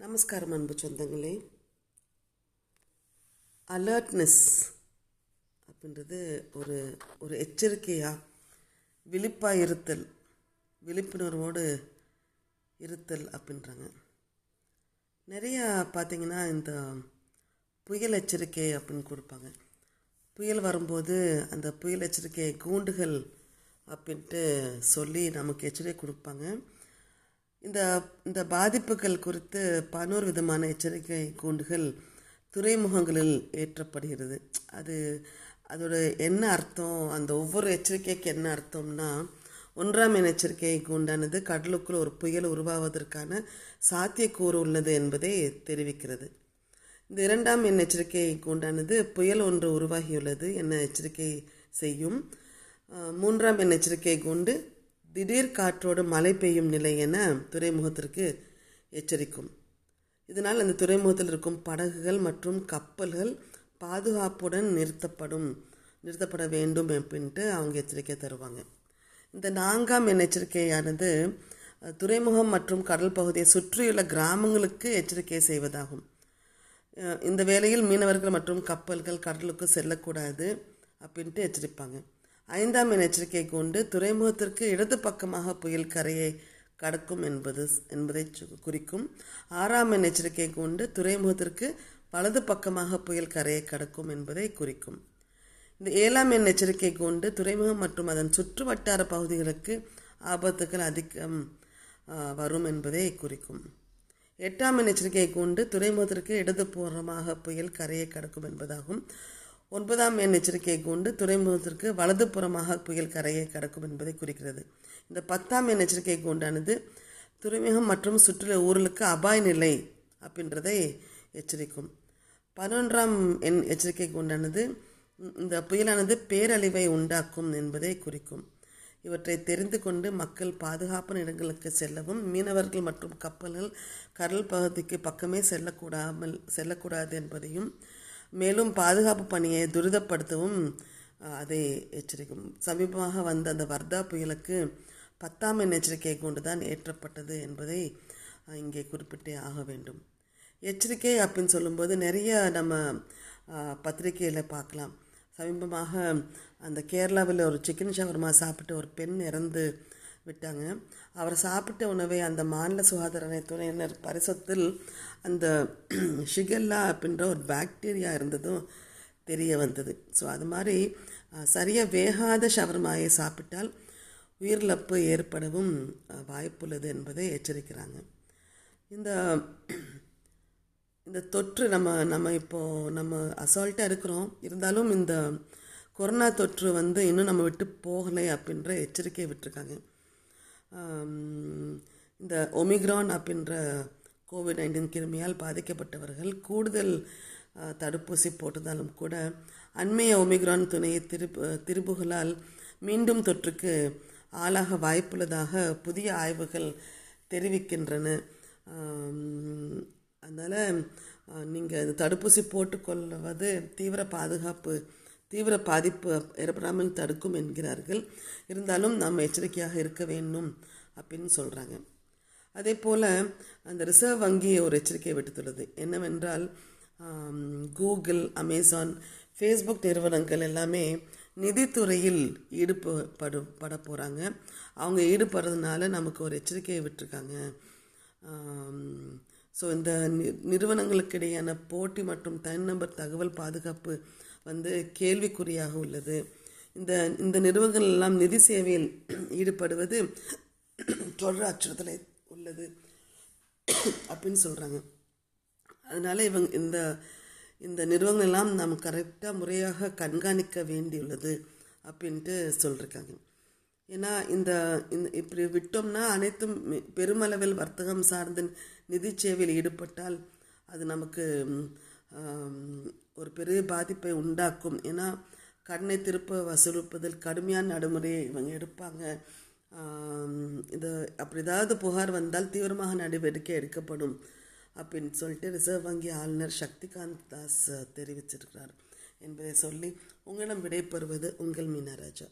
நமஸ்காரம் அன்பு சொந்தங்களே. அலர்ட்னஸ் அப்படின்றது ஒரு ஒரு எச்சரிக்கையாக விழிப்பாக இருத்தல் விழிப்புணர்வோடு இருத்தல் அப்படின்றாங்க. நிறையா பார்த்திங்கன்னா இந்த புயல் எச்சரிக்கை அப்படின்னு கொடுப்பாங்க. புயல் வரும்போது அந்த புயல் எச்சரிக்கை கூண்டுகள் அப்படின்ட்டு சொல்லி நமக்கு எச்சரிக்கை கொடுப்பாங்க. இந்த இந்த பாதிப்புகள் குறித்து பதினோரு விதமான எச்சரிக்கை கூண்டுகள் துறைமுகங்களில் ஏற்றப்படுகிறது. அது அதோட என்ன அர்த்தம் அந்த ஒவ்வொரு எச்சரிக்கைக்கு என்ன அர்த்தம்னா ஒன்றாம் எண் எச்சரிக்கை கூண்டானது கடலுக்குள் ஒரு புயல் உருவாவதற்கான சாத்தியக்கூறு உள்ளது என்பதை தெரிவிக்கிறது. இந்த இரண்டாம் எண் எச்சரிக்கை கூண்டானது புயல் ஒன்று உருவாகியுள்ளது என்ன எச்சரிக்கை செய்யும். மூன்றாம் எண் எச்சரிக்கை கூண்டு திடீர் காற்றோடு மழை பெய்யும் நிலை என துறைமுகத்திற்கு எச்சரிக்கும். இதனால் அந்த துறைமுகத்தில் இருக்கும் படகுகள் மற்றும் கப்பல்கள் பாதுகாப்புடன் நிறுத்தப்படும் நிறுத்தப்பட வேண்டும் அப்படின்ட்டு அவங்க எச்சரிக்கை தருவாங்க. இந்த நான்காம் எண் எச்சரிக்கையானது துறைமுகம் மற்றும் கடல் பகுதியை சுற்றியுள்ள கிராமங்களுக்கு எச்சரிக்கை செய்வதாகும். இந்த வேளையில் மீனவர்கள் மற்றும் கப்பல்கள் கடலுக்கு செல்லக்கூடாது அப்படின்ட்டு எச்சரிப்பாங்க. ஐந்தாம் எச்சரிக்கை கொண்டு துறைமுகத்திற்கு இடது பக்கமாக புயல் கரையை கடக்கும் என்பது என்பதை குறிக்கும். ஆறாம் எச்சரிக்கை கொண்டு துறைமுகத்திற்கு வலது பக்கமாக புயல் கரையை கடக்கும் என்பதை குறிக்கும். இந்த ஏழாம் எண் எச்சரிக்கை கொண்டு துறைமுகம் மற்றும் அதன் சுற்று வட்டார பகுதிகளுக்கு ஆபத்துகள் அதிகம் வரும் என்பதை குறிக்கும். எட்டாம் எண் எச்சரிக்கை கொண்டு துறைமுகத்திற்கு இடதுபூர்வமாக புயல் கரையை கடக்கும் என்பதாகும். ஒன்பதாம் எண் எச்சரிக்கை கொண்டு துறைமுகத்திற்கு வலதுபுறமாக புயல் கரையை கடக்கும் என்பதை குறிக்கிறது. இந்த பத்தாம் எண் எச்சரிக்கை கொண்டானது துறைமுகம் மற்றும் சுற்றுலா ஊர்களுக்கு அபாய நிலை அப்படின்றதை எச்சரிக்கும். பதினொன்றாம் எண் எச்சரிக்கை கொண்டானது இந்த புயலானது பேரழிவை உண்டாக்கும் என்பதை குறிக்கும். இவற்றை தெரிந்து கொண்டு மக்கள் பாதுகாப்பான இடங்களுக்கு செல்லவும் மீனவர்கள் மற்றும் கப்பல்கள் கடல் பகுதிக்கு பக்கமே செல்லக்கூடாமல் செல்லக்கூடாது என்பதையும் மேலும் பாதுகாப்பு பணியை துரிதப்படுத்தவும் அதை எச்சரிக்கும். சமீபமாக வந்த அந்த வர்தா புயலுக்கு பத்தாம் எண் எச்சரிக்கை கொண்டு தான் ஏற்றப்பட்டது என்பதை இங்கே குறிப்பிட்டே ஆக வேண்டும். எச்சரிக்கை அப்படின்னு சொல்லும்போது நிறைய நம்ம பத்திரிகையில் பார்க்கலாம். சமீபமாக அந்த கேரளாவில் ஒரு சிக்கன் ஷவர்மா சாப்பிட்டு ஒரு பெண் இறந்து விட்டாங்க. அவர் சாப்பிட்ட உணவை அந்த மாநில சுகாதார துறையினர் பரிசத்தில் அந்த ஷிகல்லா அப்படின்ற ஒரு பாக்டீரியா இருந்ததும் தெரிய வந்தது. ஸோ அது மாதிரி சரியாக வேகாத ஷவர்மாயை சாப்பிட்டால் உயிரிழப்பு ஏற்படவும் வாய்ப்புள்ளது என்பதை எச்சரிக்கிறாங்க. இந்த இந்த தொற்று நம்ம நம்ம இப்போது நம்ம அசால்ட்டாக இருக்கிறோம். இருந்தாலும் இந்த கொரோனா தொற்று வந்து இன்னும் நம்ம விட்டு போகலை அப்படின்ற எச்சரிக்கையை விட்டுருக்காங்க. இந்த ஒமிக்ரான் அப்படின்ற கோவிட் நைன்டீன் கிருமியால் பாதிக்கப்பட்டவர்கள் கூடுதல் தடுப்பூசி போட்டதாலும் கூட அண்மைய ஒமிக்ரான் துணையை திருப்பு திருப்புகளால் மீண்டும் தொற்றுக்கு ஆளாக வாய்ப்புள்ளதாக புதிய ஆய்வுகள் தெரிவிக்கின்றன. அதனால் நீங்கள் தடுப்பூசி போட்டுக்கொள்வது தீவிர பாதுகாப்பு தீவிர பாதிப்பு ஏற்படாமல் தடுக்கும் என்கிறார்கள். இருந்தாலும் நாம் எச்சரிக்கையாக இருக்க வேண்டும் அப்படின்னு சொல்கிறாங்க அதே போல் அந்த ரிசர்வ் வங்கி ஒரு எச்சரிக்கை விடுத்துள்ளது. என்னவென்றால் கூகுள் அமேசான் ஃபேஸ்புக் நிறுவனங்கள் எல்லாமே நிதித்துறையில் ஈடுபடு பட போகிறாங்க அவங்க ஈடுபடுறதுனால நமக்கு ஒரு எச்சரிக்கையை விட்டுருக்காங்க. ஸோ இந்த நிறுவனங்களுக்கு இடையான போட்டி மற்றும் தனிநபர் தகவல் பாதுகாப்பு வந்து கேள்விக்குறியாக உள்ளது. இந்த இந்த நிறுவனங்கள் எல்லாம் நிதி சேவையில் ஈடுபடுவது தொடர் அச்சுறுத்தலை உள்ளது அப்படின்னு சொல்கிறாங்க அதனால் இவங்க இந்த இந்த நிறுவனங்கள் எல்லாம் நாம் கரெக்டாக முறையாக கண்காணிக்க வேண்டியுள்ளது அப்படின்ட்டு சொல்லியிருக்காங்க ஏன்னா இந்த இந்த இப்படி விட்டோம்னா அனைத்தும் பெருமளவில் வர்த்தகம் சார்ந்த நிதி சேவையில் ஈடுபட்டால் அது நமக்கு ஒரு பெரிய பாதிப்பை உண்டாக்கும். ஏன்னா கடனை திருப்ப வசூலிப்பதில் கடுமையான நடைமுறையை இவங்க எடுப்பாங்க. இது அப்படி ஏதாவது புகார் வந்தால் தீவிரமாக நடவடிக்கை எடுக்கப்படும் அப்படின்னு சொல்லிட்டு ரிசர்வ் வங்கி ஆளுநர் சக்திகாந்த் தாஸ் தெரிவிச்சிருக்கிறார். என்பதை சொல்லி உங்களிடம் விடைபெறுவது உங்கள் மீனராஜா.